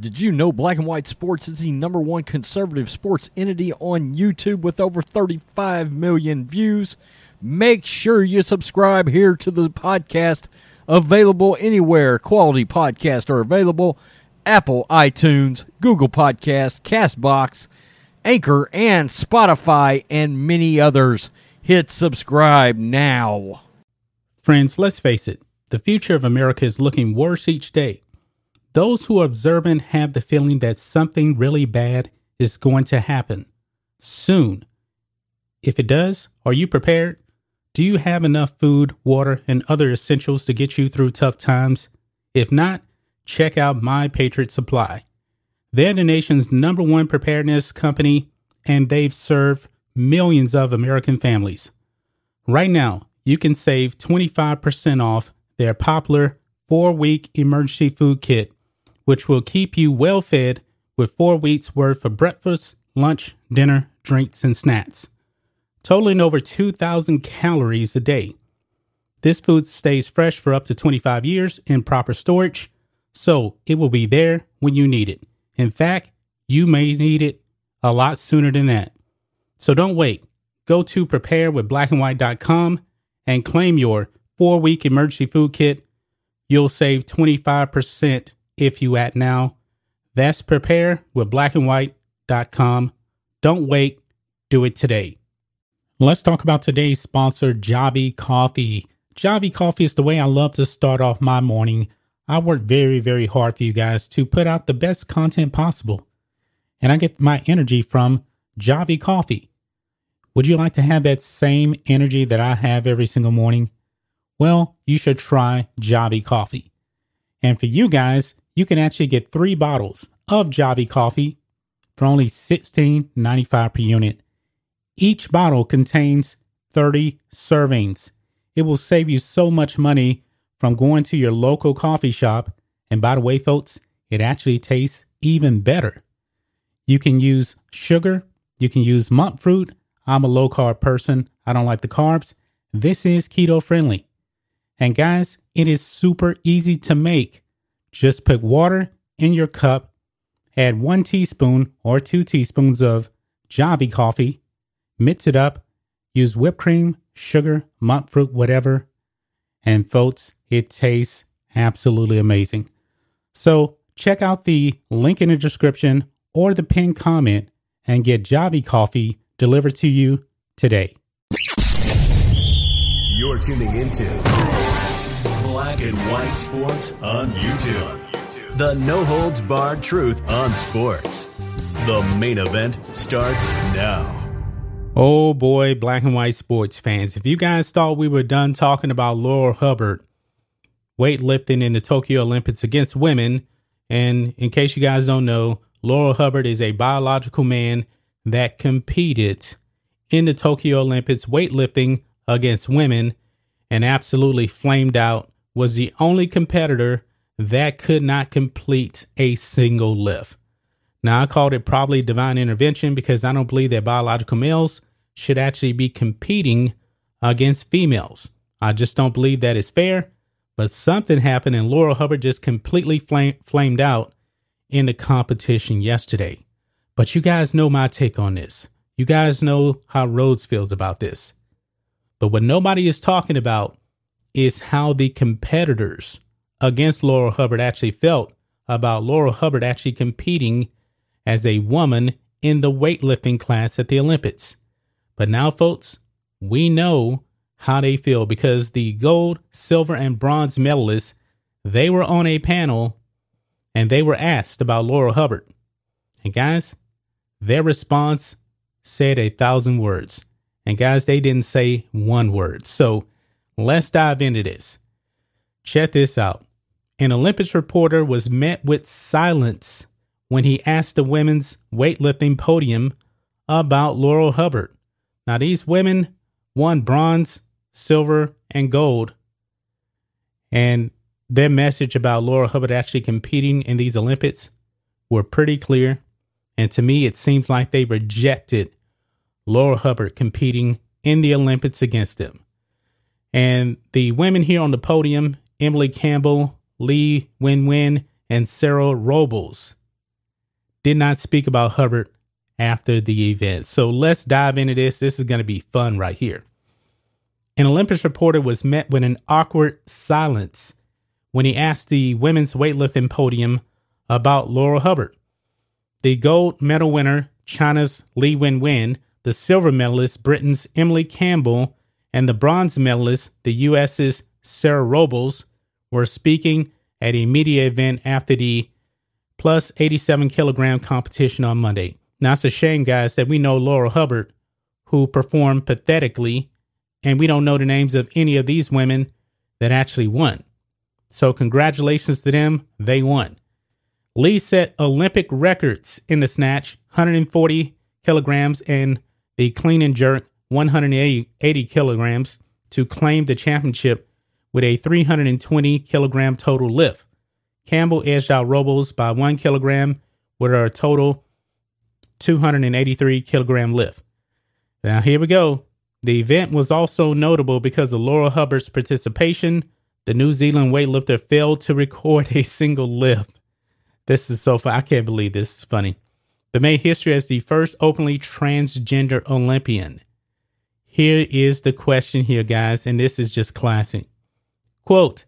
Did you know Black and White Sports is the number one conservative sports entity on YouTube with over 35 million views? Make sure you subscribe here to the podcast available anywhere quality podcasts are available Apple, iTunes, Google Podcasts, Castbox, Anchor, and Spotify, and many others. Hit subscribe now. Friends, let's face it, the future of America is looking worse each day. Those who are observant have the feeling that something really bad is going to happen soon. If it does, are you prepared? Do you have enough food, water, and other essentials to get you through tough times? If not, check out My Patriot Supply. They're the nation's number one preparedness company, and they've served millions of American families. Right now, you can save 25% off their popular four week emergency food kit, which will keep you well fed with four weeks worth of breakfast, lunch, dinner, drinks, and snacks totaling over 2,000 calories a day. This food stays fresh for up to 25 years in proper storage, so it will be there when you need it. In fact, you may need it a lot sooner than that. So don't wait. Go to preparewithblackandwhite.com and claim your four week emergency food kit. You'll save 25% if you at now. That's preparewithblackandwhite.com. Don't wait. Do it today. Let's talk about today's sponsor, Javy Coffee. Javy Coffee is the way I love to start off my morning. I work very, very hard for you guys to put out the best content possible. And I get my energy from Javy Coffee. Would you like to have that same energy that I have every single morning? Well, you should try Javy Coffee. And for you guys, you can actually get three bottles of Javy Coffee for only $16.95 per unit. Each bottle contains 30 servings. It will save you so much money from going to your local coffee shop. And by the way, folks, it actually tastes even better. You can use sugar, you can use monk fruit. I'm a low carb person, I don't like the carbs. This is keto friendly. And guys, it is super easy to make. Just put water in your cup, add one teaspoon or two teaspoons of Javy coffee, mix it up, use whipped cream, sugar, monk fruit, whatever. And folks, it tastes absolutely amazing. So check out the link in the description or the pinned comment and get Javy coffee delivered to you today. You're tuning into Black and White Sports on YouTube. The no holds barred truth on sports. The main event starts now. Oh boy, black and white sports fans. If you guys thought we were done talking about Laurel Hubbard weightlifting in the Tokyo Olympics against women, and in case you guys don't know, Laurel Hubbard is a biological man that competed in the Tokyo Olympics weightlifting against women and absolutely flamed out, was the only competitor that could not complete a single lift. Now, I called it probably divine intervention because I don't believe that biological males should actually be competing against females. I just don't believe that is fair. But something happened and Laurel Hubbard just completely flame, flamed out in the competition yesterday. But you guys know my take on this. You guys know how Rhodes feels about this. But what nobody is talking about is how the competitors against Laurel Hubbard actually felt about Laurel Hubbard actually competing as a woman in the weightlifting class at the Olympics. But now, folks, we know how they feel because the gold, silver, and bronze medalists, they were on a panel and they were asked about Laurel Hubbard. And guys, their response said a thousand words. And guys, they didn't say one word. So let's dive into this. Check this out. an Olympics reporter was met with silence when he asked the women's weightlifting podium about Laurel Hubbard. Now, these women won bronze, silver, and gold. And their message about Laurel Hubbard actually competing in these Olympics were pretty clear. And to me, it seems like they rejected Laurel Hubbard competing in the Olympics against them. And the women here on the podium, Emily Campbell, Lee Win Win, and Sarah Robles, did not speak about Hubbard after the event. So let's dive into this. This is going to be fun right here. An Olympus reporter was met with an awkward silence when he asked the women's weightlifting podium about Laurel Hubbard. The gold medal winner, China's Li Wenwen, the silver medalist, Britain's Emily Campbell, and the bronze medalist, the U.S.'s Sarah Robles, were speaking at a media event after the plus 87 kilogram competition on Monday. Now, it's a shame, guys, that we know Laurel Hubbard, who performed pathetically, and we don't know the names of any of these women that actually won. So, congratulations to them. They won. Li set Olympic records in the snatch 140 kilograms and the clean and jerk 180 kilograms to claim the championship with a 320 kilogram total lift. Campbell edged out Robles by one kilogram with a total 283 kilogram lift. Now, here we go. The event was also notable because of Laurel Hubbard's participation. The New Zealand weightlifter failed to record a single lift. This is so funny. I can't believe this is funny. But made history as the first openly transgender Olympian. Here is the question here, guys, and this is just classic. Quote,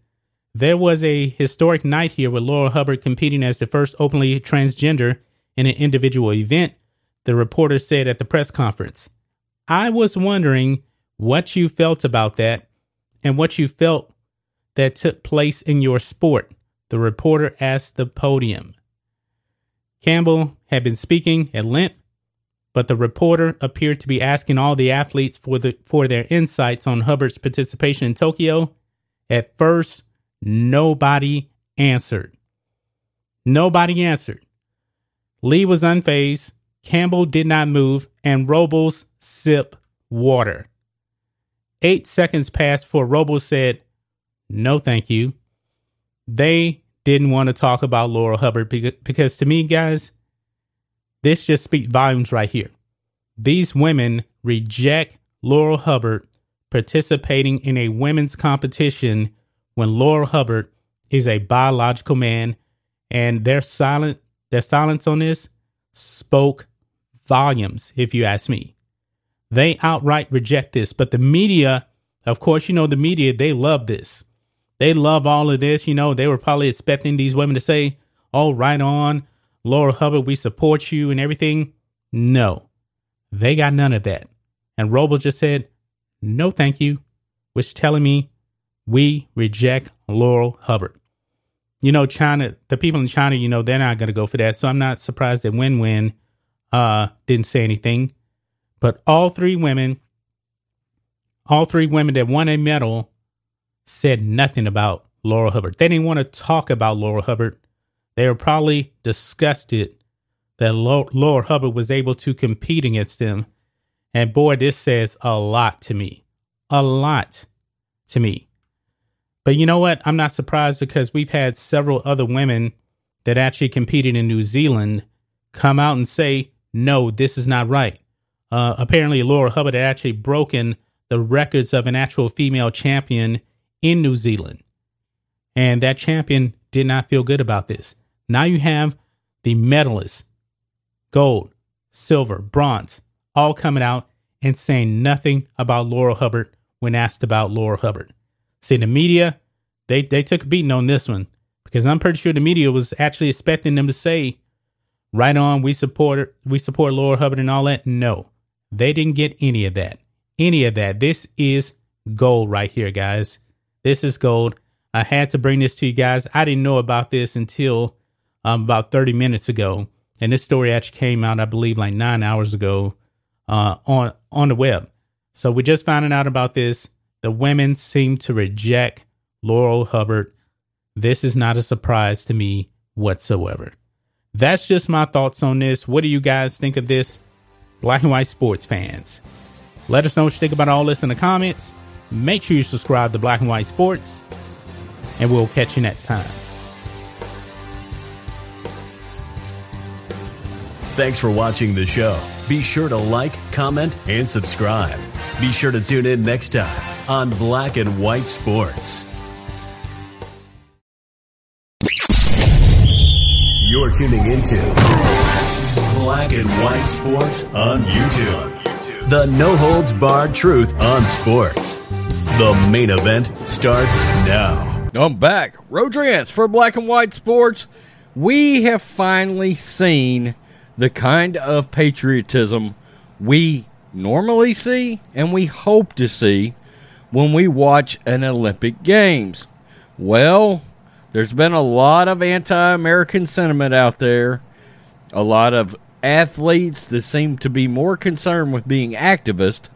there was a historic night here with Laura Hubbard competing as the first openly transgender in an individual event, the reporter said at the press conference. I was wondering what you felt about that and what you felt that took place in your sport, the reporter asked the podium. Campbell had been speaking at length, but the reporter appeared to be asking all the athletes for, the, for their insights on Hubbard's participation in Tokyo. At first, Nobody answered. Nobody answered. Li was unfazed. Campbell did not move, and Robles sipped water. Eight seconds passed before Robles said, No, thank you. They didn't want to talk about Laurel Hubbard because, to me, guys, this just speaks volumes right here. These women reject Laurel Hubbard participating in a women's competition when Laurel Hubbard is a biological man, and their silent their silence on this spoke volumes, if you ask me. They outright reject this, but the media, of course, you know the media, they love this. They love all of this. You know, they were probably expecting these women to say, "Oh, right on, Laurel Hubbard, we support you and everything." No, they got none of that. And Robles just said, "No, thank you," which telling me we reject Laurel Hubbard. You know, China, the people in China, you know, they're not going to go for that. So I'm not surprised that Wenwen uh, didn't say anything. But all three women, all three women that won a medal said nothing about Laurel Hubbard. They didn't want to talk about Laurel Hubbard. They were probably disgusted that Laurel Hubbard was able to compete against them. And boy, this says a lot to me. A lot to me. But you know what? I'm not surprised because we've had several other women that actually competed in New Zealand come out and say, no, this is not right. Uh, apparently, Laura Hubbard had actually broken the records of an actual female champion in New Zealand. And that champion did not feel good about this. Now you have the medalists, gold, silver, bronze, all coming out and saying nothing about Laurel Hubbard when asked about Laurel Hubbard. See, the media, they, they took a beating on this one because I'm pretty sure the media was actually expecting them to say, right on, we support we support Laurel Hubbard and all that. No, they didn't get any of that. Any of that. This is gold right here, guys. This is gold. I had to bring this to you guys. I didn't know about this until um, about 30 minutes ago. And this story actually came out, I believe, like nine hours ago uh, on on the web. So we just finding out about this the women seem to reject Laurel Hubbard This is not a surprise to me whatsoever. That's just my thoughts on this. What do you guys think of this? Black and white sports fans. Let us know what you think about all this in the comments. Make sure you subscribe to Black and White Sports, and we'll catch you next time. Thanks for watching the show. Be sure to like, comment, and subscribe. Be sure to tune in next time on Black and White Sports. You're tuning into Black and White Sports on YouTube. The no holds barred truth on sports. The main event starts now. I'm back. Rodrance for Black and White Sports. We have finally seen the kind of patriotism we normally see and we hope to see when we watch an Olympic Games. Well, there's been a lot of anti American sentiment out there, a lot of athletes that seem to be more concerned with being activists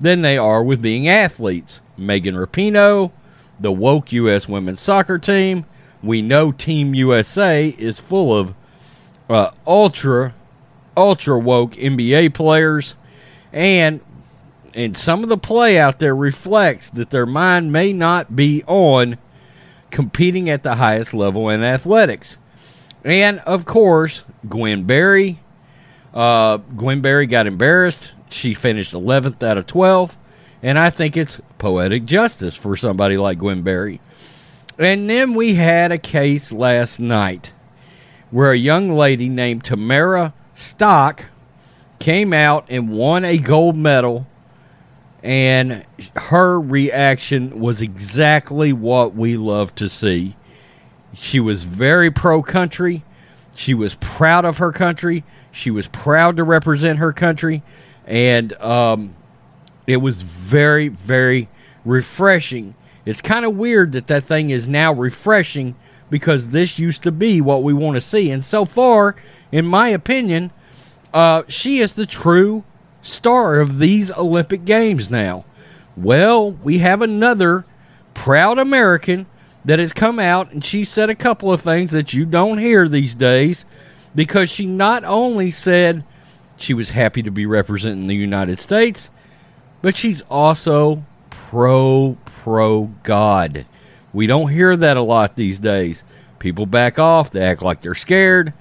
than they are with being athletes. Megan Rapinoe, the woke U.S. women's soccer team, we know Team USA is full of uh, ultra, ultra woke NBA players, and and some of the play out there reflects that their mind may not be on competing at the highest level in athletics. And of course, Gwen Berry. Uh, Gwen Berry got embarrassed. She finished 11th out of 12. And I think it's poetic justice for somebody like Gwen Berry. And then we had a case last night where a young lady named Tamara Stock came out and won a gold medal and her reaction was exactly what we love to see. She was very pro country. She was proud of her country. She was proud to represent her country. And um, it was very, very refreshing. It's kind of weird that that thing is now refreshing because this used to be what we want to see. And so far, in my opinion, uh, she is the true star of these Olympic Games now. Well, we have another proud American that has come out and she said a couple of things that you don't hear these days because she not only said she was happy to be representing the United States, but she's also pro pro God. We don't hear that a lot these days. People back off, they act like they're scared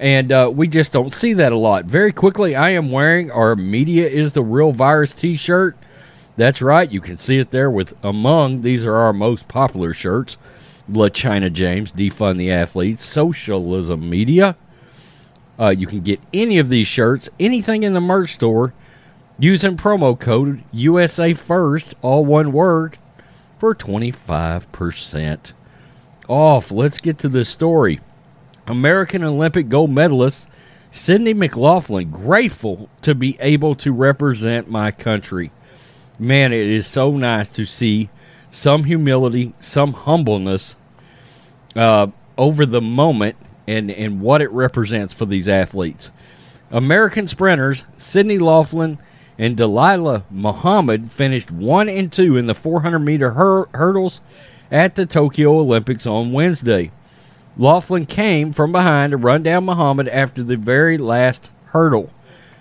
and uh, we just don't see that a lot. Very quickly, I am wearing our Media is the Real Virus t shirt. That's right, you can see it there with among these are our most popular shirts. La China James, Defund the Athletes, Socialism Media. Uh, you can get any of these shirts, anything in the merch store, using promo code USA First, all one word, for 25% off. Let's get to this story. American Olympic gold medalist Sydney McLaughlin, grateful to be able to represent my country. Man, it is so nice to see some humility, some humbleness uh, over the moment and, and what it represents for these athletes. American sprinters Sydney Laughlin and Dalilah Muhammad finished one and two in the 400 meter hur- hurdles at the Tokyo Olympics on Wednesday. Laughlin came from behind to run down Muhammad after the very last hurdle.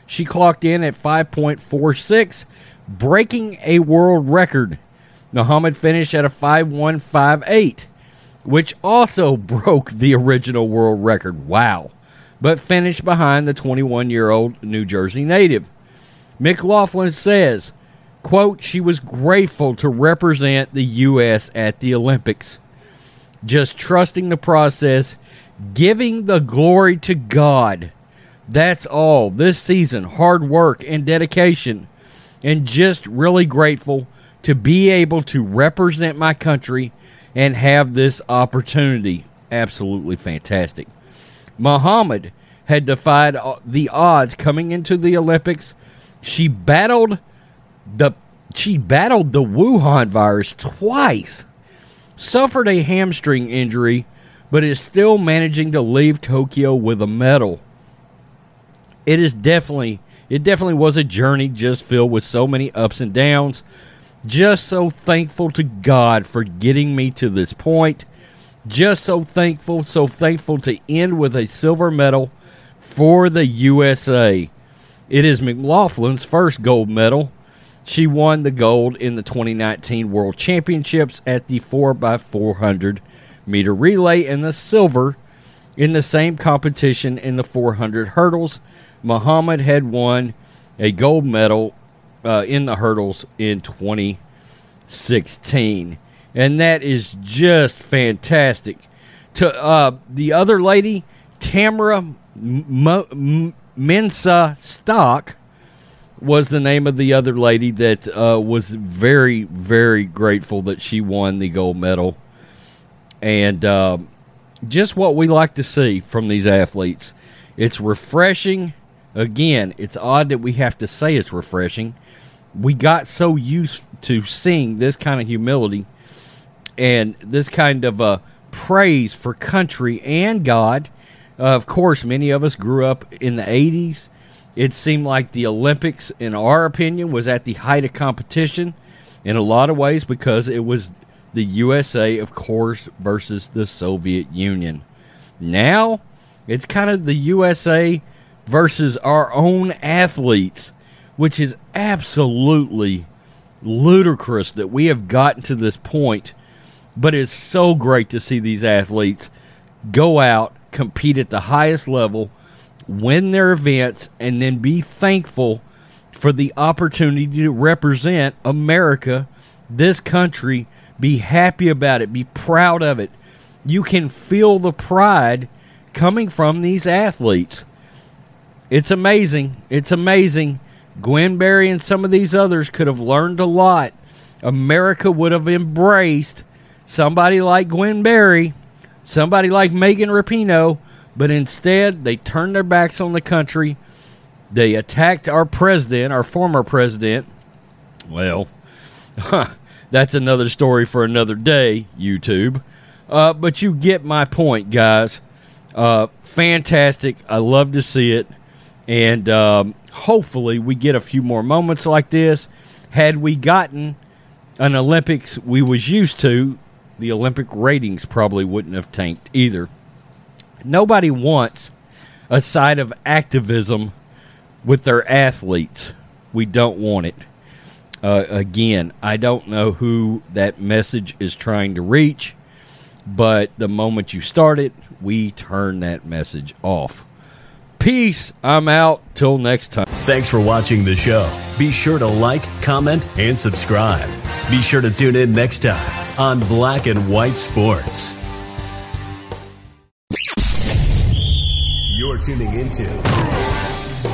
She clocked in at 5.46, breaking a world record. Muhammad finished at a 5.158, which also broke the original world record. Wow. But finished behind the 21 year old New Jersey native. McLaughlin says, quote, she was grateful to represent the U.S. at the Olympics just trusting the process, giving the glory to God. That's all. This season, hard work and dedication, and just really grateful to be able to represent my country and have this opportunity. Absolutely fantastic. Muhammad had defied the odds coming into the Olympics. She battled the she battled the Wuhan virus twice suffered a hamstring injury, but is still managing to leave Tokyo with a medal. It is definitely it definitely was a journey just filled with so many ups and downs. Just so thankful to God for getting me to this point Just so thankful, so thankful to end with a silver medal for the USA. It is McLaughlin's first gold medal. She won the gold in the 2019 World Championships at the 4x400 meter relay and the silver in the same competition in the 400 hurdles. Muhammad had won a gold medal uh, in the hurdles in 2016. And that is just fantastic. To uh, the other lady, Tamara M- Mensah Stock, was the name of the other lady that uh, was very, very grateful that she won the gold medal. And uh, just what we like to see from these athletes. It's refreshing. Again, it's odd that we have to say it's refreshing. We got so used to seeing this kind of humility and this kind of uh, praise for country and God. Uh, of course, many of us grew up in the 80s. It seemed like the Olympics, in our opinion, was at the height of competition in a lot of ways because it was the USA, of course, versus the Soviet Union. Now, it's kind of the USA versus our own athletes, which is absolutely ludicrous that we have gotten to this point. But it's so great to see these athletes go out, compete at the highest level, win their events, and then be thankful for the opportunity to represent America, this country, be happy about it. Be proud of it. You can feel the pride coming from these athletes. It's amazing. It's amazing. Gwen Berry and some of these others could have learned a lot. America would have embraced somebody like Gwen Berry, somebody like Megan Rapinoe, but instead they turned their backs on the country. They attacked our president, our former president. Well, That's another story for another day, YouTube. Uh, but you get my point, guys. Uh, fantastic. I love to see it. And um, hopefully, we get a few more moments like this. Had we gotten an Olympics we was used to, the Olympic ratings probably wouldn't have tanked either. Nobody wants a side of activism with their athletes. We don't want it. Uh, again, I don't know who that message is trying to reach, but the moment you start it, we turn that message off. Peace. I'm out. Till next time. Thanks for watching the show. Be sure to like, comment, and subscribe. Be sure to tune in next time on Black and White Sports. Tuning into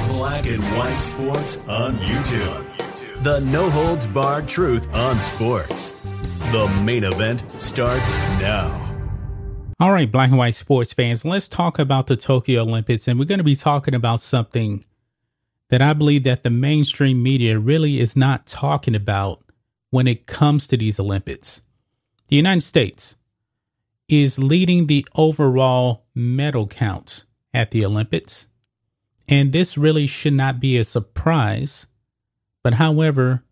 Black and White Sports on YouTube. The no holds barred truth on sports. The main event starts now. All right, black and white sports fans, let's talk about the Tokyo Olympics. And we're going to be talking about something that I believe that the mainstream media really is not talking about when it comes to these Olympics. The United States is leading the overall medal count at the Olympics. And this really should not be a surprise but however,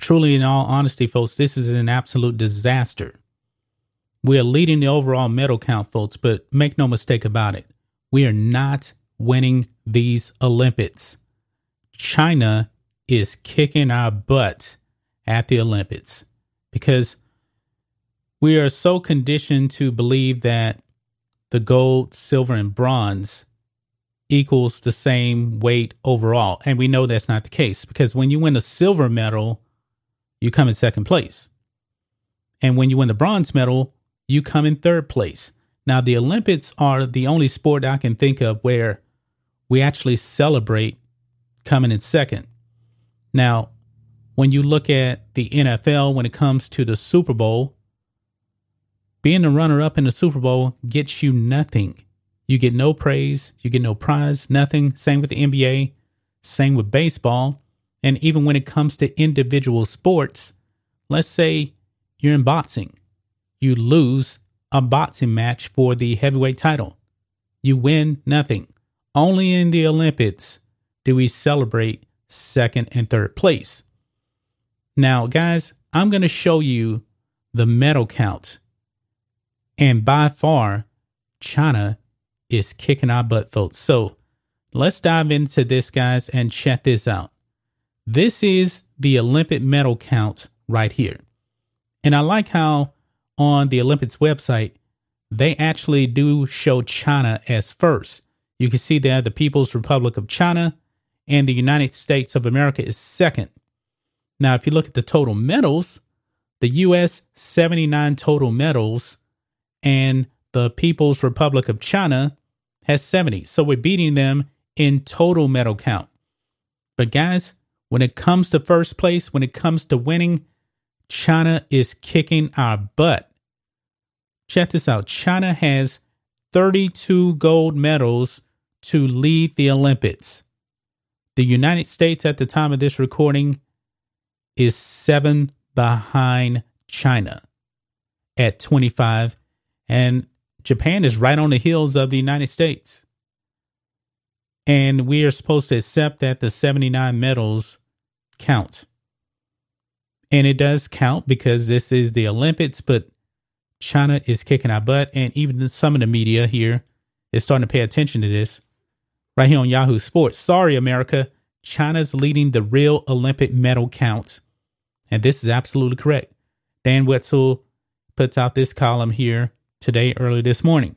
truly in all honesty, folks, this is an absolute disaster. We are leading the overall medal count, folks, but make no mistake about it. We are not winning these Olympics. China is kicking our butt at the Olympics because we are so conditioned to believe that the gold, silver, and bronze equals the same weight overall. And we know that's not the case because when you win a silver medal, you come in second place. And when you win the bronze medal, you come in third place. Now, the Olympics are the only sport I can think of where we actually celebrate coming in second. Now, when you look at the NFL, when it comes to the Super Bowl, being the runner up in the Super Bowl gets you nothing. You get no praise, you get no prize, nothing. Same with the NBA, same with baseball. And even when it comes to individual sports, let's say you're in boxing, you lose a boxing match for the heavyweight title. You win nothing. Only in the Olympics do we celebrate second and third place. Now, guys, I'm going to show you the medal count And by far, China is kicking our butt, folks. So let's dive into this, guys, and check this out. This is the Olympic medal count right here. And I like how on the Olympics website, they actually do show China as first. You can see there the People's Republic of China and the United States of America is second. Now, if you look at the total medals, the US 79 total medals and the People's Republic of China has 70. So we're beating them in total medal count. But guys, when it comes to first place, when it comes to winning, China is kicking our butt. Check this out China has 32 gold medals to lead the Olympics. The United States, at the time of this recording, is seven behind China at 25, and Japan is right on the heels of the United States. And we are supposed to accept that the 79 medals count. And it does count because this is the Olympics, but China is kicking our butt. And even some of the media here is starting to pay attention to this right here on Yahoo Sports. Sorry, America. China's leading the real Olympic medal count. And this is absolutely correct. Dan Wetzel puts out this column here today, early this morning.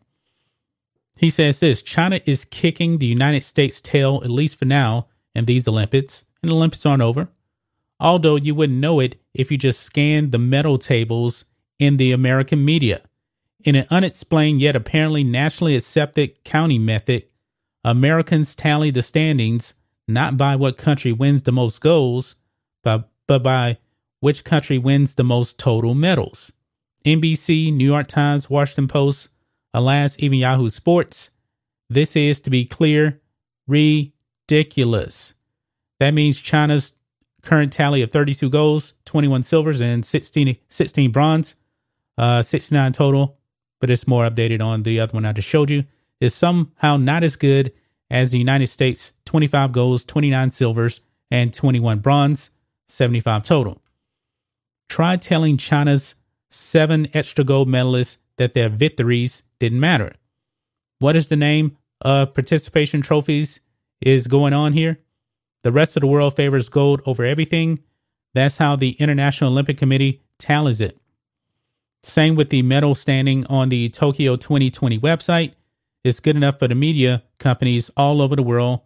He says this China is kicking the United States' tail, at least for now, in these Olympics, and the Olympics aren't over. Although you wouldn't know it if you just scanned the medal tables in the American media. In an unexplained yet apparently nationally accepted counting method, Americans tally the standings not by what country wins the most goals, but, but by which country wins the most total medals. NBC, New York Times, Washington Post, alas, even Yahoo Sports. This is, to be clear, ridiculous. That means China's current tally of 32 goals, 21 silvers, and 16, 16 bronze, uh, 69 total, but it's more updated on the other one I just showed you, is somehow not as good as the United States 25 goals, 29 silvers, and 21 bronze, 75 total. Try telling China's seven extra gold medalists that their victories didn't matter. What is the name of participation trophies is going on here? The rest of the world favors gold over everything. That's how the International Olympic Committee tallies it. Same with the medal standing on the Tokyo 2020 website. It's good enough for the media companies all over the world,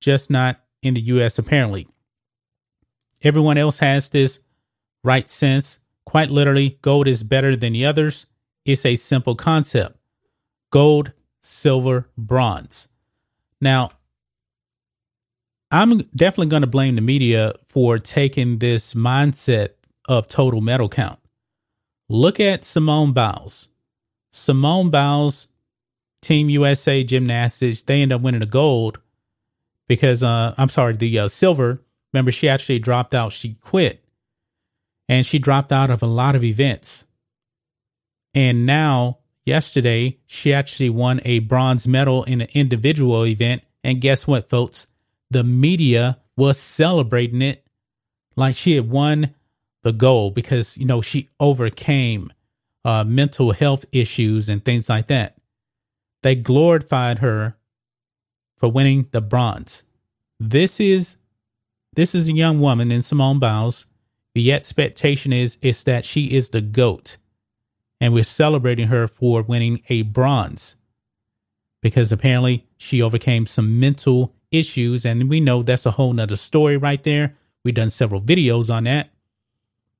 just not in the US apparently. Everyone else has this right sense Quite literally, gold is better than the others. It's a simple concept gold, silver, bronze. Now, I'm definitely going to blame the media for taking this mindset of total medal count. Look at Simone Biles. Simone Biles, Team USA Gymnastics, they end up winning the gold because, uh, I'm sorry, the uh, silver. Remember, she actually dropped out. She quit and she dropped out of a lot of events. And now, yesterday, she actually won a bronze medal in an individual event. And guess what, folks? The media was celebrating it like she had won the gold because, you know, she overcame uh, mental health issues and things like that. They glorified her for winning the bronze. This is this is a young woman in Simone Biles the expectation is is that she is the goat. And we're celebrating her for winning a bronze. Because apparently she overcame some mental issues. And we know that's a whole nother story right there. We've done several videos on that.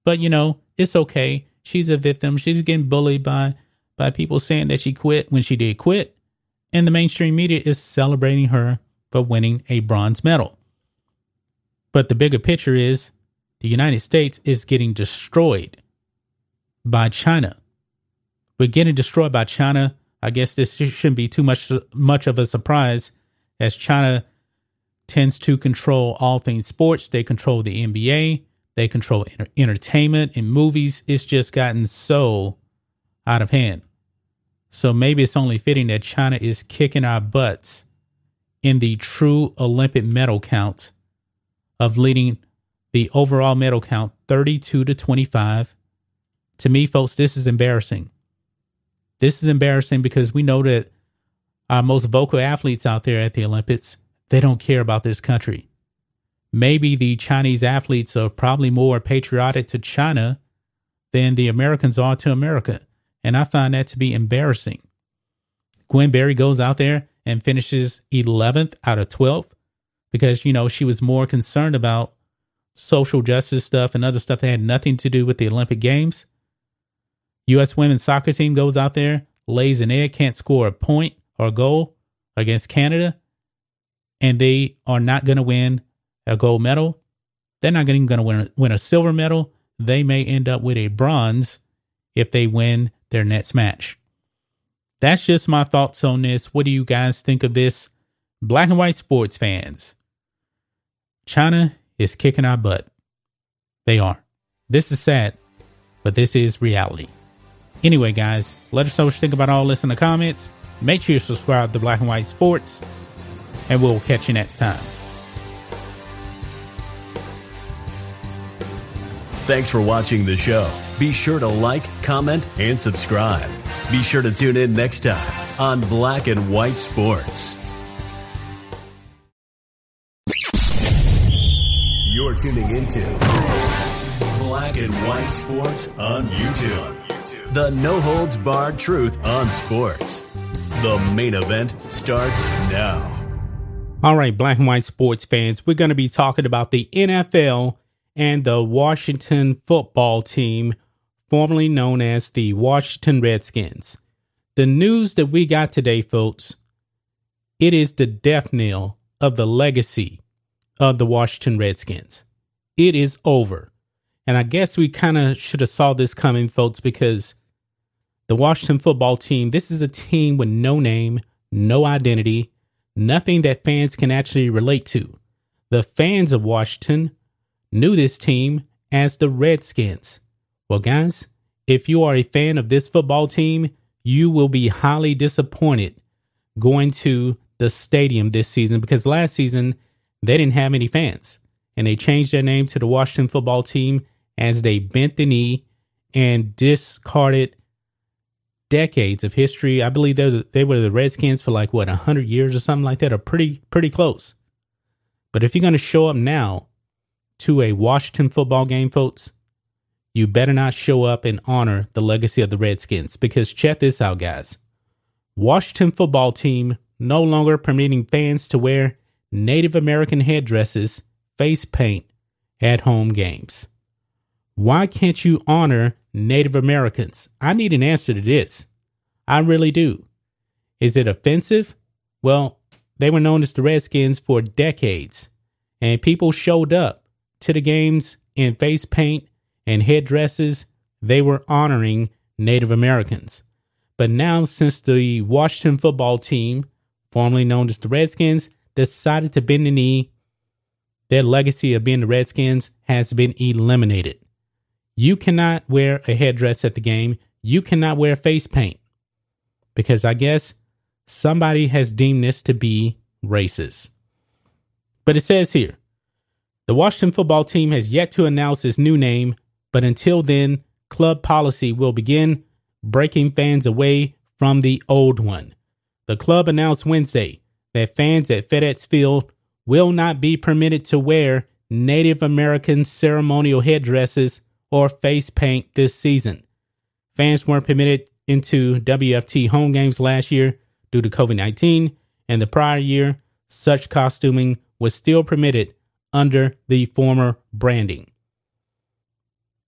But you know it's okay. She's a victim. She's getting bullied by by people saying that she quit when she did quit. And the mainstream media is celebrating her for winning a bronze medal. But the bigger picture is the United States is getting destroyed by China. We're getting destroyed by China. I guess this shouldn't be too much much of a surprise as China tends to control all things sports. They control the NBA, they control entertainment and movies. It's just gotten so out of hand. So maybe it's only fitting that China is kicking our butts in the true Olympic medal count of leading the overall medal count 32 to 25. To me, folks, this is embarrassing. This is embarrassing because we know that our most vocal athletes out there at the Olympics, they don't care about this country. Maybe the Chinese athletes are probably more patriotic to China than the Americans are to America. And I find that to be embarrassing. Gwen Berry goes out there and finishes 11th out of 12th because, you know, she was more concerned about social justice stuff and other stuff that had nothing to do with the Olympic Games. U.S. women's soccer team goes out there, lays an egg, can't score a point or a goal against Canada, and they are not going to win a gold medal. They're not even going to win, win a silver medal. They may end up with a bronze if they win their next match. That's just my thoughts on this. What do you guys think of this? Black and white sports fans. China is kicking our butt. They are. This is sad, but this is reality. Anyway, guys, let us know what you think about all this in the comments. Make sure you subscribe to Black and White Sports, and we'll catch you next time. Thanks for watching the show. Be sure to like, comment, and subscribe. Be sure to tune in next time on Black and White Sports. Tuning into Black and White Sports on YouTube. The no holds barred truth on sports. The main event starts now. All right, black and white sports fans, we're going to be talking about the NFL and the Washington football team, formerly known as the Washington Redskins. The news that we got today, folks, it is the death knell of the legacy of the Washington Redskins. It is over. And I guess we kind of should have saw this coming, folks, because the Washington football team, this is a team with no name, no identity, nothing that fans can actually relate to. The fans of Washington knew this team as the Redskins. Well, guys, if you are a fan of this football team, you will be highly disappointed going to the stadium this season because last season they didn't have any fans and they changed their name to the Washington football team as they bent the knee and discarded decades of history. I believe they they were the Redskins for like what 100 years or something like that, or pretty pretty close. But if you're going to show up now to a Washington football game, folks, you better not show up and honor the legacy of the Redskins because check this out, guys. Washington football team no longer permitting fans to wear Native American headdresses, face paint at home games. Why can't you honor Native Americans? I need an answer to this. I really do. Is it offensive? Well, they were known as the Redskins for decades, and people showed up to the games in face paint and headdresses, they were honoring Native Americans. But now, since the Washington football team, formerly known as the Redskins, decided to bend the knee, their legacy of being the Redskins has been eliminated. You cannot wear a headdress at the game. You cannot wear face paint because I guess somebody has deemed this to be racist. But it says here the Washington football team has yet to announce its new name, but until then, club policy will begin breaking fans away from the old one. The club announced Wednesday that fans at FedEx Field will not be permitted to wear Native American ceremonial headdresses or face paint this season. Fans weren't permitted into WFT home games last year due to COVID 19, and the prior year, such costuming was still permitted under the former branding.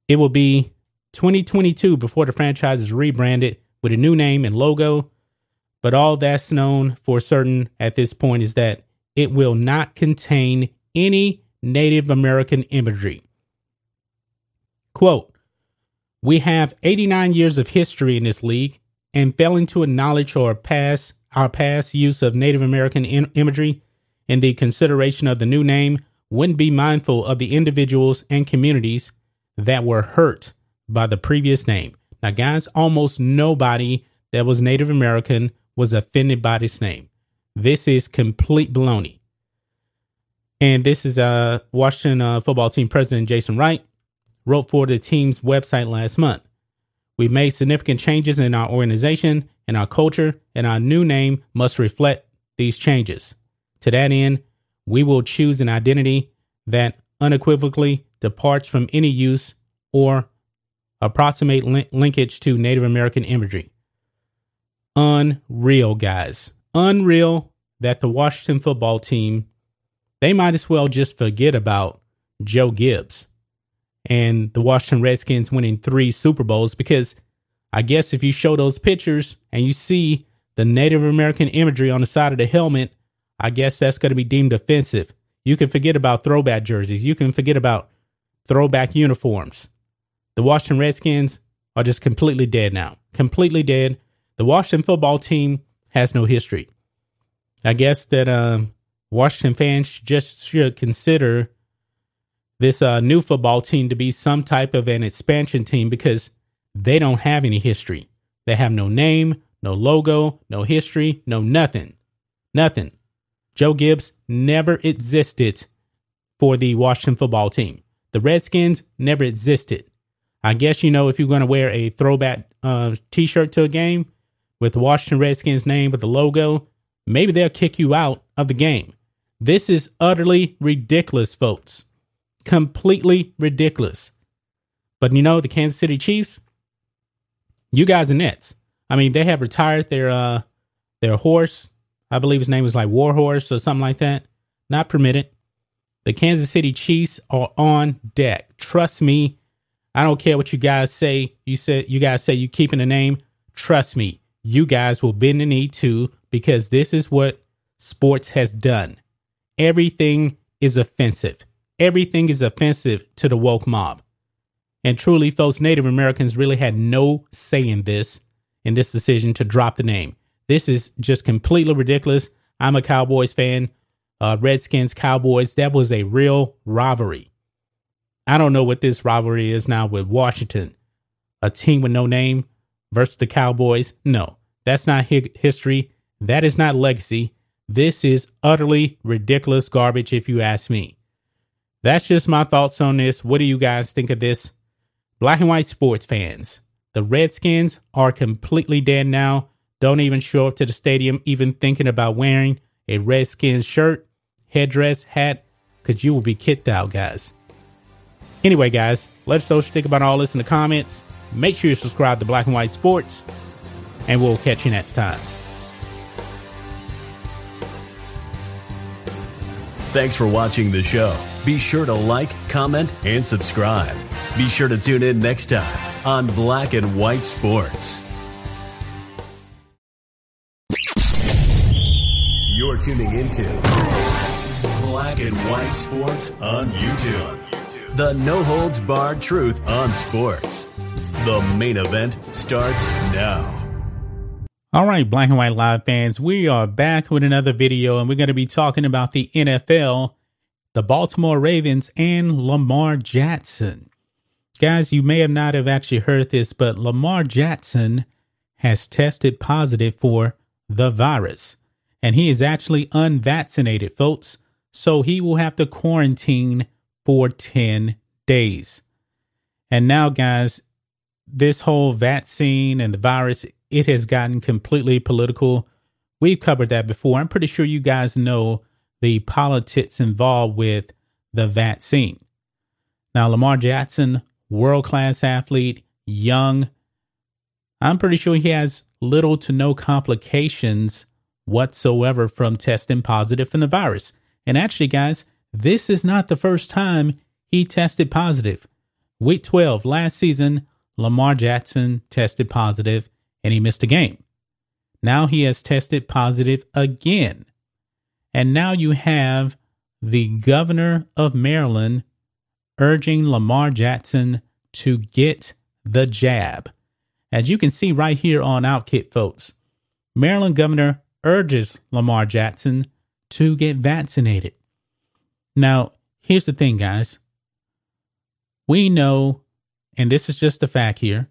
It will be 2022 before the franchise is rebranded with a new name and logo, but all that's known for certain at this point is that it will not contain any Native American imagery. Quote, we have 89 years of history in this league, and failing to acknowledge or pass our past use of Native American in- imagery in the consideration of the new name wouldn't be mindful of the individuals and communities that were hurt by the previous name. Now, guys, almost nobody that was Native American was offended by this name. This is complete baloney. And this is uh, Washington uh, football team president Jason Wright wrote for the team's website last month. We've made significant changes in our organization and our culture, and our new name must reflect these changes. To that end, we will choose an identity that unequivocally departs from any use or approximate lin- linkage to Native American imagery. Unreal, guys. Unreal that the Washington football team, they might as well just forget about Joe Gibbs and the Washington Redskins winning three Super Bowls because I guess if you show those pictures and you see the Native American imagery on the side of the helmet, I guess that's going to be deemed offensive. You can forget about throwback jerseys. You can forget about throwback uniforms. The Washington Redskins are just completely dead now. Completely dead. The Washington football team has no history. I guess that um, Washington fans just should consider this uh, new football team to be some type of an expansion team because they don't have any history. They have no name, no logo, no history, no nothing. Nothing. Joe Gibbs never existed for the Washington football team. The Redskins never existed. I guess you know if you're going to wear a throwback uh, T-shirt to a game with the Washington Redskins name with the logo, maybe they'll kick you out of the game. This is utterly ridiculous, folks. Completely ridiculous. But you know the Kansas City Chiefs, you guys are Nets. I mean, they have retired their uh their horse. I believe his name was like Warhorse or something like that. Not permitted. The Kansas City Chiefs are on deck. Trust me. I don't care what you guys say. You said you guys say you keeping the name. Trust me. You guys will bend the knee too because this is what sports has done. Everything is offensive. Everything is offensive to the woke mob. And truly, folks, Native Americans really had no say in this, in this decision to drop the name. This is just completely ridiculous. I'm a Cowboys fan. Uh, Redskins, Cowboys, that was a real rivalry. I don't know what this rivalry is now with Washington. A team with no name versus the Cowboys. No, that's not hi- history. That is not legacy. This is utterly ridiculous garbage, if you ask me. That's just my thoughts on this. What do you guys think of this? Black and white sports fans. The Redskins are completely dead now. Don't even show up to the stadium even thinking about wearing a Redskins shirt, headdress, hat, because you will be kicked out, guys. Anyway, guys, let us know what you think about all this in the comments. Make sure you subscribe to Black and White Sports, and we'll catch you next time. Thanks for watching the show. Be sure to like, comment, and subscribe. Be sure to tune in next time on Black and White Sports. You're tuning into Black and White Sports on YouTube. The no holds barred truth on sports. The main event starts now. All right, Black and White Live fans, we are back with another video, and we're going to be talking about the NFL, the Baltimore Ravens, and Lamar Jackson. Guys, you may have not have actually heard this, but Lamar Jackson has tested positive for the virus, and he is actually unvaccinated, folks. So he will have to quarantine for 10 days. And now, guys, this whole vaccine and the virus, it has gotten completely political. We've covered that before. I'm pretty sure you guys know the politics involved with the vaccine. Now, Lamar Jackson, world class athlete, young. I'm pretty sure he has little to no complications whatsoever from testing positive for the virus. And actually, guys, this is not the first time he tested positive. Week 12 last season, Lamar Jackson tested positive and he missed a game. Now he has tested positive again. And now you have the governor of Maryland urging Lamar Jackson to get the jab. As you can see right here on Outkick, folks, Maryland governor urges Lamar Jackson to get vaccinated. Now, here's the thing, guys. We know, and this is just a fact here,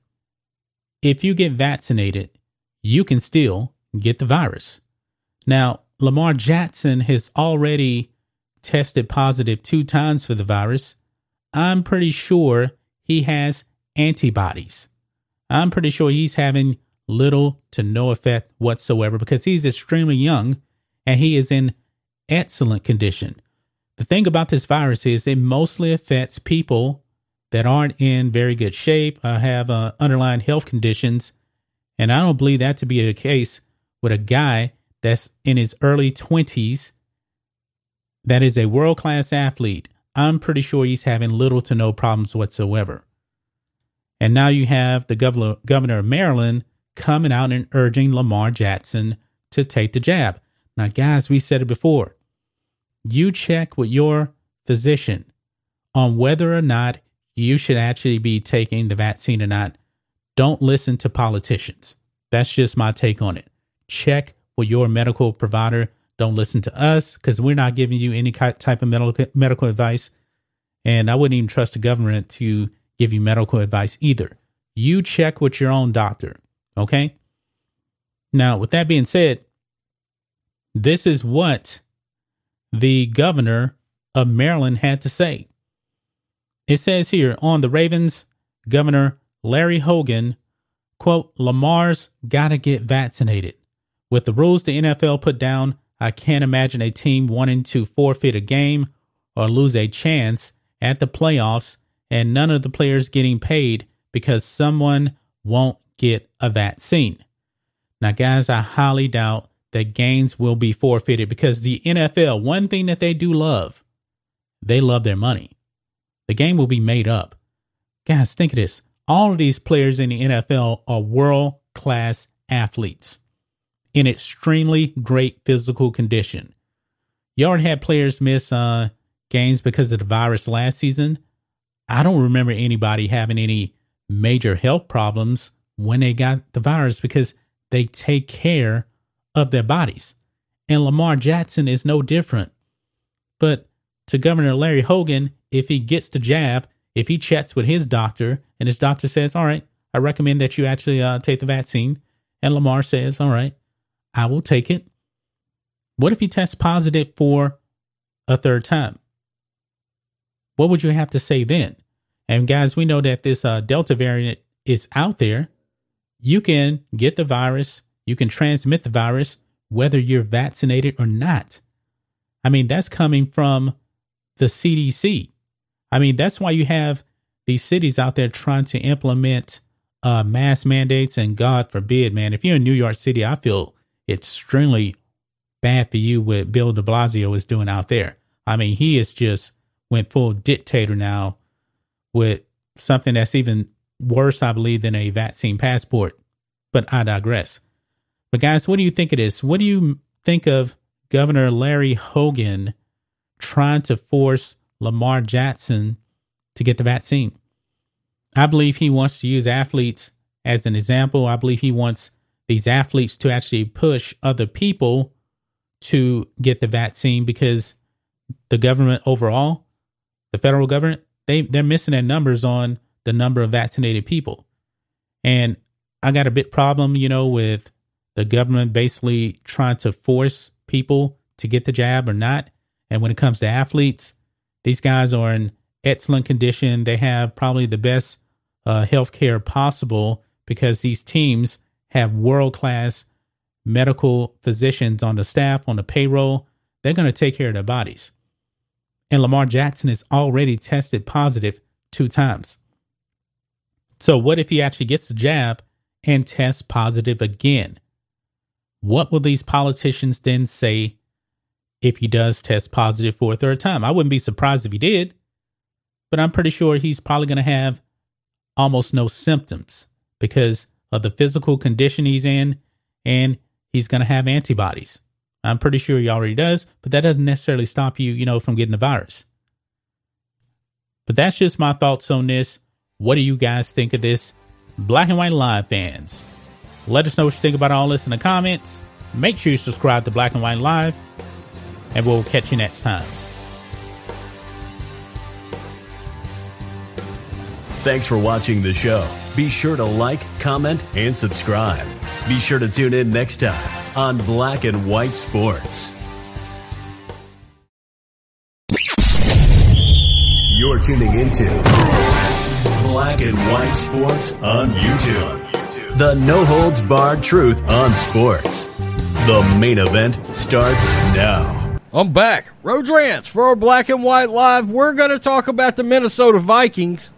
if you get vaccinated, you can still get the virus. Now, Lamar Jackson has already tested positive two times for the virus. I'm pretty sure he has antibodies. I'm pretty sure he's having little to no effect whatsoever because he's extremely young and he is in excellent condition. The thing about this virus is it mostly affects people that aren't in very good shape, uh, have uh, underlying health conditions. And I don't believe that to be the case with a guy that's in his early 20s that is a world class athlete. I'm pretty sure he's having little to no problems whatsoever. And now you have the governor, governor of Maryland coming out and urging Lamar Jackson to take the jab. Now, guys, we said it before. You check with your physician on whether or not you should actually be taking the vaccine or not. Don't listen to politicians. That's just my take on it. Check with your medical provider. Don't listen to us because we're not giving you any type of medical medical advice. And I wouldn't even trust the government to give you medical advice either. You check with your own doctor. Okay. Now, with that being said, this is what the governor of Maryland had to say. It says here on the Ravens, Governor Larry Hogan, quote, Lamar's got to get vaccinated. With the rules the NFL put down, I can't imagine a team wanting to forfeit a game or lose a chance at the playoffs and none of the players getting paid because someone won't get a vaccine. Now, guys, I highly doubt that games will be forfeited because the NFL, one thing that they do love, they love their money. The game will be made up. Guys, think of this. All of these players in the NFL are world class athletes in extremely great physical condition. You already had players miss uh, games because of the virus last season. I don't remember anybody having any major health problems when they got the virus because they take care of their bodies. And Lamar Jackson is no different. But to Governor Larry Hogan, if he gets the jab, if he chats with his doctor and his doctor says, All right, I recommend that you actually uh, take the vaccine, and Lamar says, All right, I will take it. What if he tests positive for a third time? What would you have to say then? And guys, we know that this uh, Delta variant is out there. You can get the virus, you can transmit the virus whether you're vaccinated or not. I mean, that's coming from the CDC. I mean, that's why you have these cities out there trying to implement uh, mask mandates. And God forbid, man, if you're in New York City, I feel extremely bad for you what Bill de Blasio is doing out there. I mean, he is just went full dictator now with something that's even worse, I believe, than a vaccine passport. But I digress. But guys, what do you think of this? What do you think of Governor Larry Hogan trying to force Lamar Jackson to get the vaccine? I believe he wants to use athletes as an example. I believe he wants these athletes to actually push other people to get the vaccine because the government overall, the federal government, they they're missing their numbers on the number of vaccinated people. And I got a bit problem, you know, with the government basically trying to force people to get the jab or not. And when it comes to athletes, these guys are in excellent condition. They have probably the best uh, health care possible because these teams have world class medical physicians on the staff, on the payroll. They're going to take care of their bodies. And Lamar Jackson is already tested positive two times. So, what if he actually gets the jab and tests positive again? What will these politicians then say if he does test positive for a third time? I wouldn't be surprised if he did, but I'm pretty sure he's probably going to have almost no symptoms because of the physical condition he's in and he's going to have antibodies. I'm pretty sure he already does, but that doesn't necessarily stop you, you know, from getting the virus. But that's just my thoughts on this. What do you guys think of this? Black and White Live fans. Let us know what you think about all this in the comments. Make sure you subscribe to Black and White Live, and we'll catch you next time. Thanks for watching the show. Be sure to like, comment, and subscribe. Be sure to tune in next time on Black and White Sports. You're tuning into Black and White Sports on YouTube. The no holds barred truth on sports. The main event starts now. I'm back. Road Rants for our Black and White Live. We're going to talk about the Minnesota Vikings,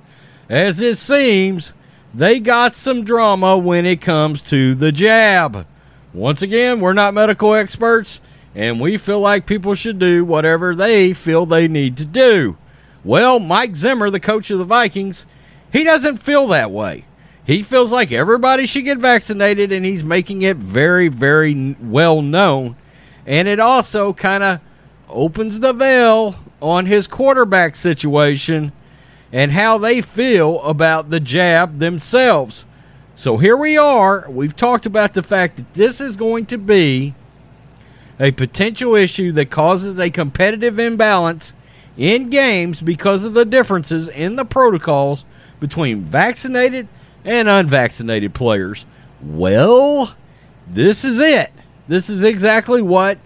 as it seems they got some drama when it comes to the jab. Once again, we're not medical experts, and we feel like people should do whatever they feel they need to do. Well, Mike Zimmer, the coach of the Vikings, he doesn't feel that way. He feels like everybody should get vaccinated, and he's making it very, very well known and it also kind of opens the veil on his quarterback situation and how they feel about the jab themselves. So here we are. We've talked about the fact that this is going to be a potential issue that causes a competitive imbalance in games because of the differences in the protocols between vaccinated and unvaccinated players. Well, this is it. This is exactly what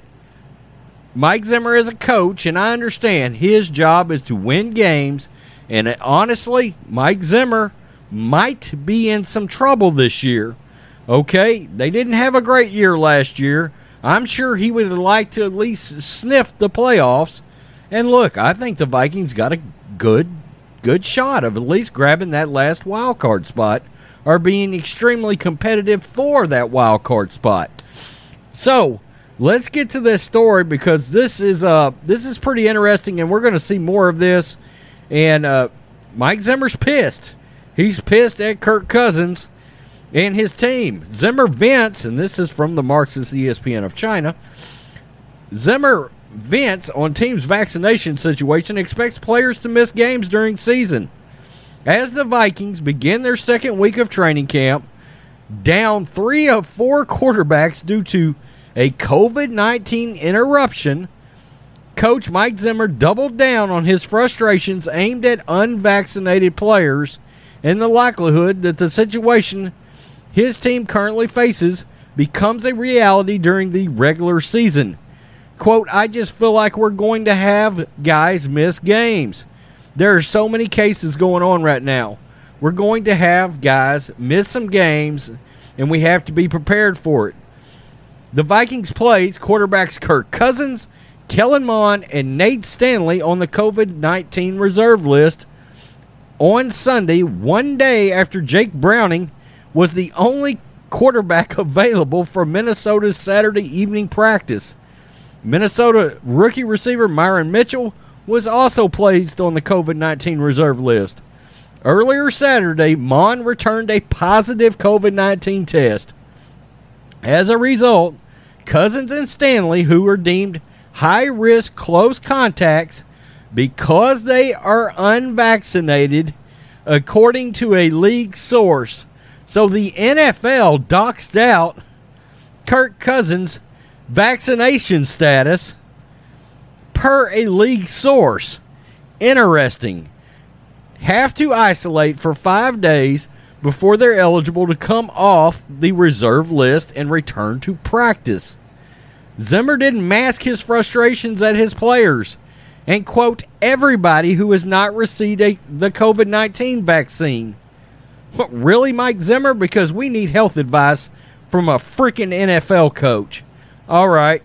Mike Zimmer is a coach, and I understand his job is to win games. And honestly, Mike Zimmer might be in some trouble this year. Okay, they didn't have a great year last year. I'm sure he would like to at least sniff the playoffs. And look, I think the Vikings got a good good shot of at least grabbing that last wild card spot or being extremely competitive for that wild card spot. So, let's get to this story because this is uh this is pretty interesting and we're going to see more of this and uh Mike Zimmer's pissed. He's pissed at Kirk Cousins and his team. Zimmer vents, and this is from the Marxist ESPN of China. Zimmer vents on team's vaccination situation, expects players to miss games during season. As the Vikings begin their second week of training camp, down three of four quarterbacks due to a COVID 19 interruption, Coach Mike Zimmer doubled down on his frustrations aimed at unvaccinated players and the likelihood that the situation his team currently faces becomes a reality during the regular season. Quote, I just feel like we're going to have guys miss games. There are so many cases going on right now. We're going to have guys miss some games, and we have to be prepared for it. The Vikings plays quarterbacks Kirk Cousins, Kellen Mond, and Nate Stanley on the COVID 19 reserve list on Sunday, one day after Jake Browning was the only quarterback available for Minnesota's Saturday evening practice. Minnesota rookie receiver Myron Mitchell was also placed on the COVID 19 reserve list. Earlier Saturday, Mond returned a positive COVID 19 test. As a result, Cousins and Stanley, who were deemed high risk close contacts because they are unvaccinated, according to a league source. So the NFL doxed out Kirk Cousins' vaccination status per a league source. Interesting. Have to isolate for five days before they're eligible to come off the reserve list and return to practice. Zimmer didn't mask his frustrations at his players and quote everybody who has not received a, the COVID 19 vaccine. But really, Mike Zimmer? Because we need health advice from a freaking NFL coach. All right.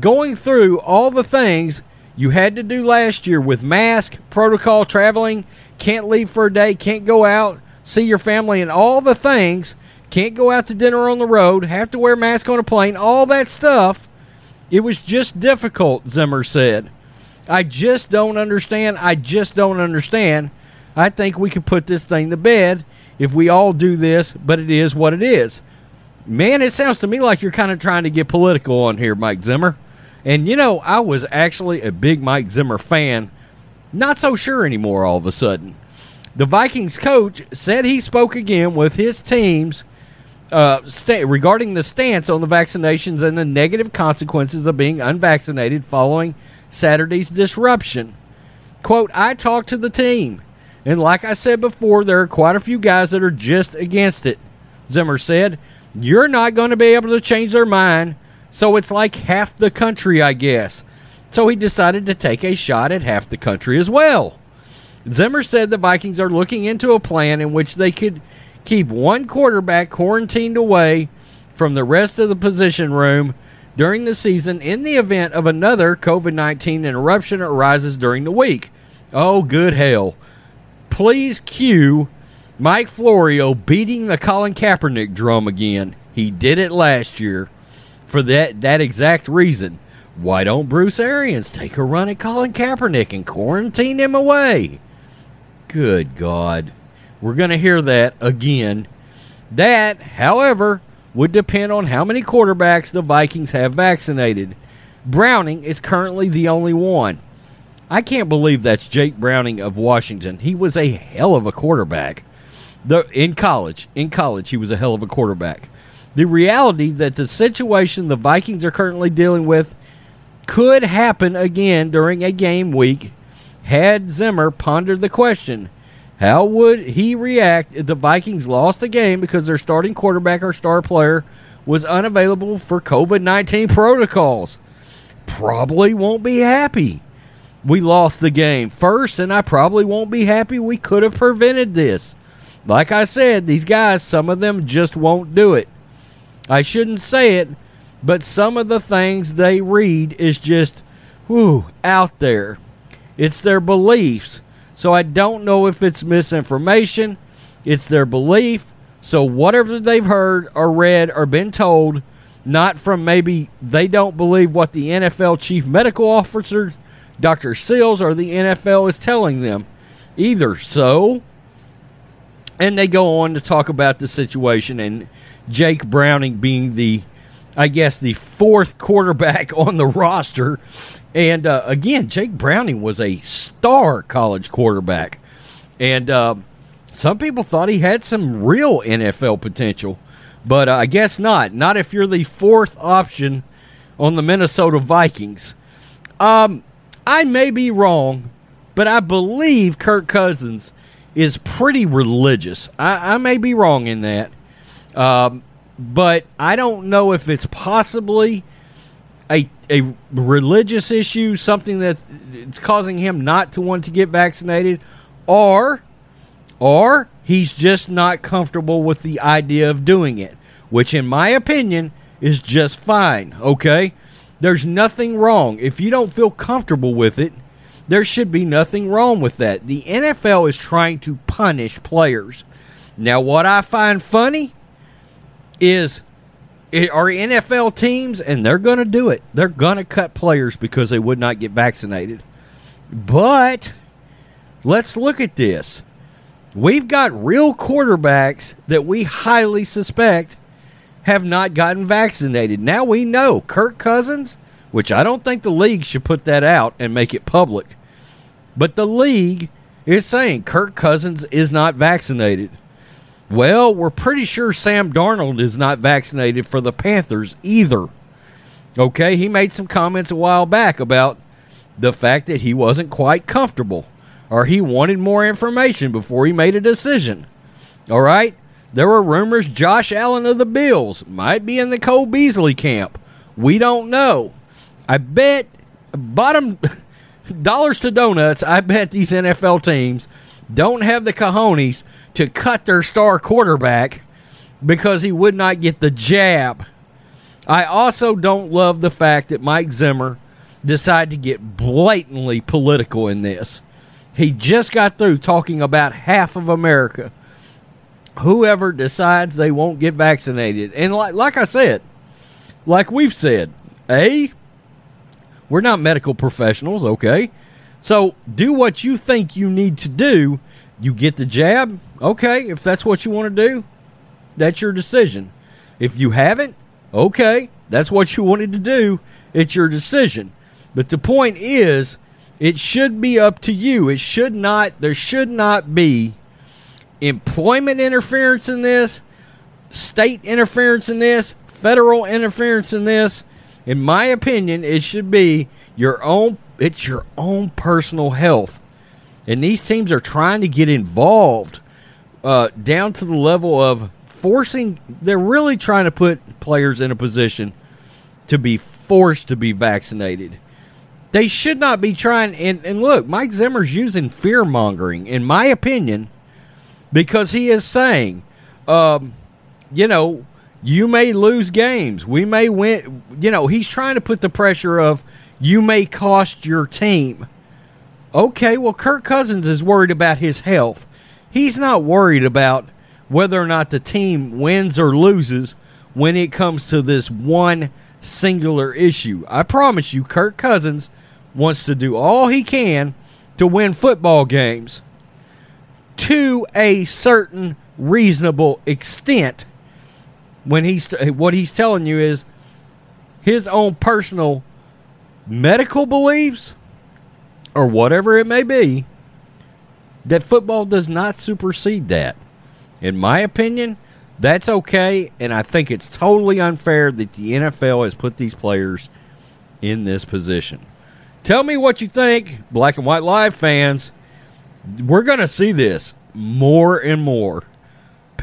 Going through all the things you had to do last year with mask, protocol, traveling, can't leave for a day, can't go out, see your family, and all the things. Can't go out to dinner on the road, have to wear a mask on a plane, all that stuff. It was just difficult, Zimmer said. I just don't understand. I just don't understand. I think we could put this thing to bed if we all do this, but it is what it is. Man, it sounds to me like you're kind of trying to get political on here, Mike Zimmer. And you know, I was actually a big Mike Zimmer fan. Not so sure anymore all of a sudden. The Vikings coach said he spoke again with his teams uh, regarding the stance on the vaccinations and the negative consequences of being unvaccinated following Saturday's disruption. Quote, I talked to the team, and like I said before, there are quite a few guys that are just against it. Zimmer said, You're not going to be able to change their mind, so it's like half the country, I guess. So he decided to take a shot at half the country as well. Zimmer said the Vikings are looking into a plan in which they could keep one quarterback quarantined away from the rest of the position room during the season in the event of another COVID 19 interruption arises during the week. Oh, good hell. Please cue Mike Florio beating the Colin Kaepernick drum again. He did it last year for that, that exact reason. Why don't Bruce Arians take a run at Colin Kaepernick and quarantine him away? Good God. We're going to hear that again. That, however, would depend on how many quarterbacks the Vikings have vaccinated. Browning is currently the only one. I can't believe that's Jake Browning of Washington. He was a hell of a quarterback. The, in college, in college, he was a hell of a quarterback. The reality that the situation the Vikings are currently dealing with could happen again during a game week had Zimmer pondered the question how would he react if the Vikings lost the game because their starting quarterback or star player was unavailable for COVID 19 protocols? Probably won't be happy. We lost the game first, and I probably won't be happy we could have prevented this. Like I said, these guys, some of them just won't do it. I shouldn't say it, but some of the things they read is just, whew, out there. It's their beliefs. So I don't know if it's misinformation, it's their belief. So whatever they've heard or read or been told, not from maybe they don't believe what the NFL chief medical officer, Dr. Sills, or the NFL is telling them. Either so, and they go on to talk about the situation and Jake Browning being the I guess, the fourth quarterback on the roster. And uh, again, Jake Browning was a star college quarterback. And uh, some people thought he had some real NFL potential, but uh, I guess not. Not if you're the fourth option on the Minnesota Vikings. Um, I may be wrong, but I believe Kirk Cousins is pretty religious. I, I may be wrong in that. Um, but I don't know if it's possibly a a religious issue, something that it's causing him not to want to get vaccinated, or or he's just not comfortable with the idea of doing it, which in my opinion is just fine, okay? There's nothing wrong. If you don't feel comfortable with it, there should be nothing wrong with that. The NFL is trying to punish players. Now, what I find funny is are NFL teams, and they're going to do it. They're going to cut players because they would not get vaccinated. But let's look at this. We've got real quarterbacks that we highly suspect have not gotten vaccinated. Now we know Kirk Cousins, which I don't think the league should put that out and make it public, but the league is saying Kirk Cousins is not vaccinated. Well, we're pretty sure Sam Darnold is not vaccinated for the Panthers either. Okay, he made some comments a while back about the fact that he wasn't quite comfortable or he wanted more information before he made a decision. All right? There were rumors Josh Allen of the Bills might be in the Cole Beasley camp. We don't know. I bet bottom dollars to donuts, I bet these NFL teams don't have the cojones to cut their star quarterback because he would not get the jab. I also don't love the fact that Mike Zimmer decided to get blatantly political in this. He just got through talking about half of America. Whoever decides they won't get vaccinated. And like, like I said, like we've said, A, we're not medical professionals, okay? So do what you think you need to do. You get the jab, Okay, if that's what you want to do, that's your decision. If you haven't, okay, that's what you wanted to do. It's your decision. But the point is, it should be up to you. It should not, there should not be employment interference in this, state interference in this, federal interference in this. In my opinion, it should be your own, it's your own personal health. And these teams are trying to get involved uh, down to the level of forcing. They're really trying to put players in a position to be forced to be vaccinated. They should not be trying. And, and look, Mike Zimmer's using fear mongering, in my opinion, because he is saying, Um, you know, you may lose games. We may win. You know, he's trying to put the pressure of you may cost your team. Okay, well, Kirk Cousins is worried about his health. He's not worried about whether or not the team wins or loses when it comes to this one singular issue. I promise you, Kirk Cousins wants to do all he can to win football games to a certain reasonable extent. When he's what he's telling you is his own personal medical beliefs or whatever it may be that football does not supersede that. In my opinion, that's okay, and I think it's totally unfair that the NFL has put these players in this position. Tell me what you think, Black and White Live fans. We're going to see this more and more.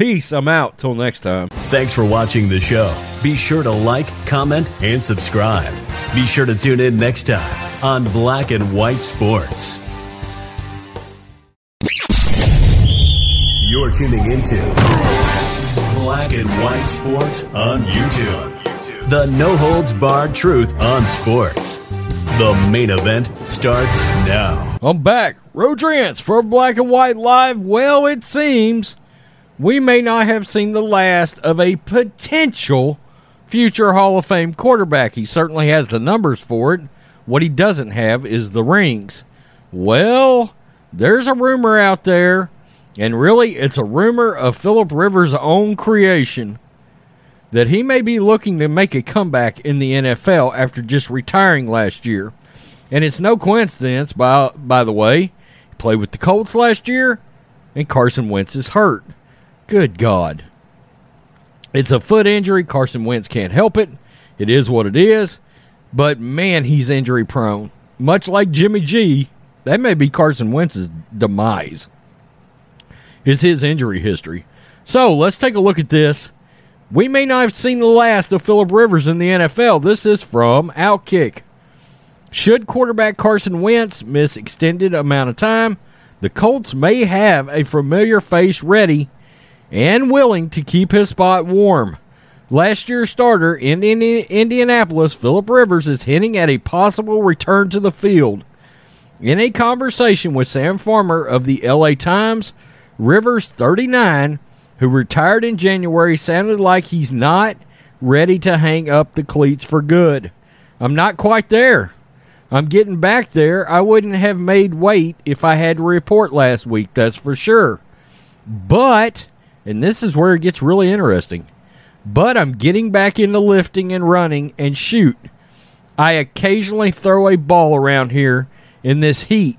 Peace. I'm out. Till next time. Thanks for watching the show. Be sure to like, comment, and subscribe. Be sure to tune in next time on Black and White Sports. You're tuning into Black and White Sports on YouTube. The no holds barred truth on sports. The main event starts now. I'm back. Rodrance for Black and White Live. Well, it seems we may not have seen the last of a potential future Hall of Fame quarterback. He certainly has the numbers for it. What he doesn't have is the rings. Well, there's a rumor out there and really, it's a rumor of Philip Rivers' own creation that he may be looking to make a comeback in the NFL after just retiring last year. And it's no coincidence, by, by the way, he played with the Colts last year, and Carson Wentz is hurt. Good God. It's a foot injury. Carson Wentz can't help it. It is what it is. But man, he's injury prone. Much like Jimmy G, that may be Carson Wentz's demise is his injury history. So let's take a look at this. We may not have seen the last of Philip Rivers in the NFL. This is from Outkick. Should quarterback Carson Wentz miss extended amount of time, the Colts may have a familiar face ready and willing to keep his spot warm. Last year's starter in Indianapolis, Philip Rivers, is hinting at a possible return to the field. In a conversation with Sam Farmer of the LA Times, Rivers, 39, who retired in January, sounded like he's not ready to hang up the cleats for good. I'm not quite there. I'm getting back there. I wouldn't have made weight if I had to report last week, that's for sure. But, and this is where it gets really interesting, but I'm getting back into lifting and running and shoot. I occasionally throw a ball around here in this heat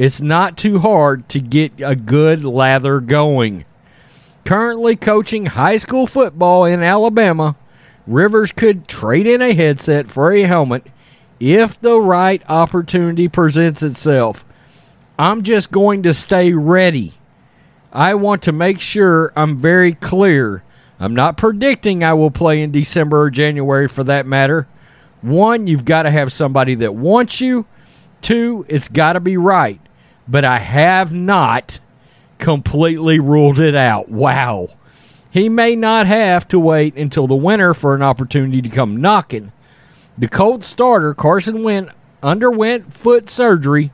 it's not too hard to get a good lather going. Currently coaching high school football in Alabama, Rivers could trade in a headset for a helmet if the right opportunity presents itself. I'm just going to stay ready. I want to make sure I'm very clear. I'm not predicting I will play in December or January for that matter. One, you've got to have somebody that wants you. Two, it's got to be right but I have not completely ruled it out. Wow. He may not have to wait until the winter for an opportunity to come knocking. The Colts starter, Carson Wentz, underwent foot surgery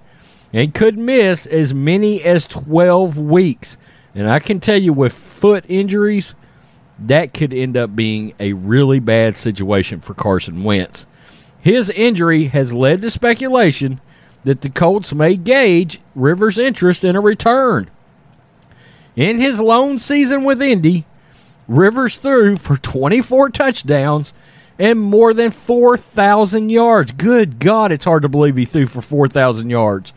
and could miss as many as 12 weeks. And I can tell you, with foot injuries, that could end up being a really bad situation for Carson Wentz. His injury has led to speculation that the Colts may gauge Rivers' interest in a return. In his lone season with Indy, Rivers threw for 24 touchdowns and more than 4,000 yards. Good God, it's hard to believe he threw for 4,000 yards,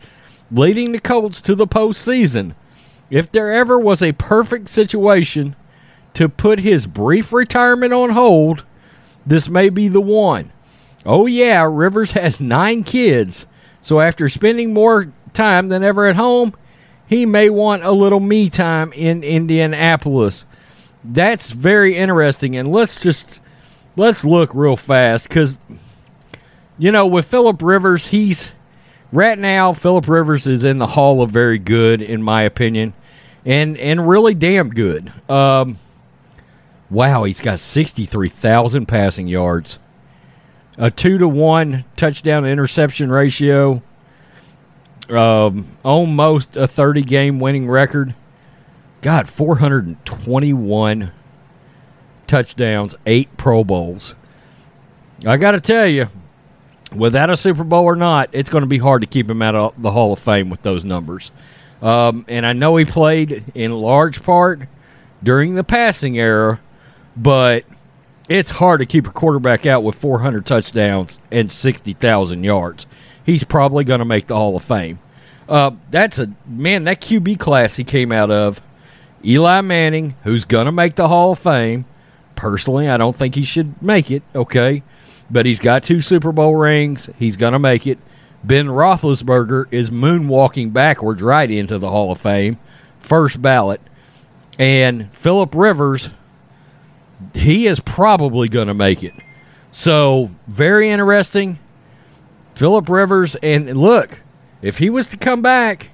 leading the Colts to the postseason. If there ever was a perfect situation to put his brief retirement on hold, this may be the one. Oh, yeah, Rivers has nine kids so after spending more time than ever at home, he may want a little me time in Indianapolis. That's very interesting. And let's just let's look real fast because you know with Philip Rivers, he's right now Philip Rivers is in the Hall of Very Good in my opinion, and and really damn good. Um, Wow, he's got 63,000 passing yards. A 2 to 1 touchdown interception ratio. Um, almost a 30 game winning record. God, 421 touchdowns, 8 Pro Bowls. I got to tell you, without a Super Bowl or not, it's going to be hard to keep him out of the Hall of Fame with those numbers. Um, and I know he played in large part during the passing era, but it's hard to keep a quarterback out with 400 touchdowns and 60,000 yards. He's probably going to make the Hall of Fame. Uh, that's a man. That QB class he came out of, Eli Manning, who's going to make the Hall of Fame. Personally, I don't think he should make it. Okay, but he's got two Super Bowl rings. He's going to make it. Ben Roethlisberger is moonwalking backwards right into the Hall of Fame, first ballot. And Philip Rivers, he is probably going to make it. So, very interesting. Philip Rivers, and look, if he was to come back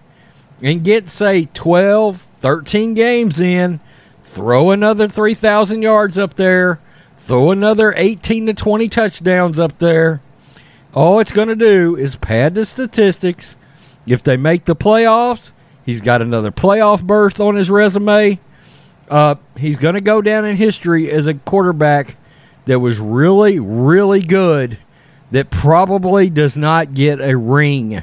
and get, say, 12, 13 games in, throw another 3,000 yards up there, throw another 18 to 20 touchdowns up there, all it's going to do is pad the statistics. If they make the playoffs, he's got another playoff berth on his resume. Uh, he's going to go down in history as a quarterback that was really, really good that probably does not get a ring.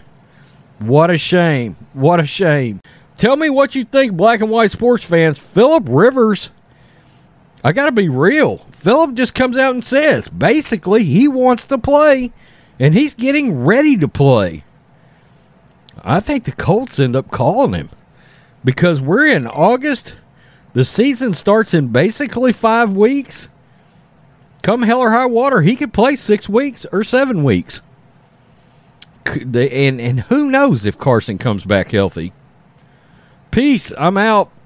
What a shame. What a shame. Tell me what you think, black and white sports fans. Philip Rivers, I got to be real. Philip just comes out and says basically he wants to play and he's getting ready to play. I think the Colts end up calling him because we're in August. The season starts in basically five weeks. Come hell or high water, he could play six weeks or seven weeks. And, and who knows if Carson comes back healthy. Peace. I'm out.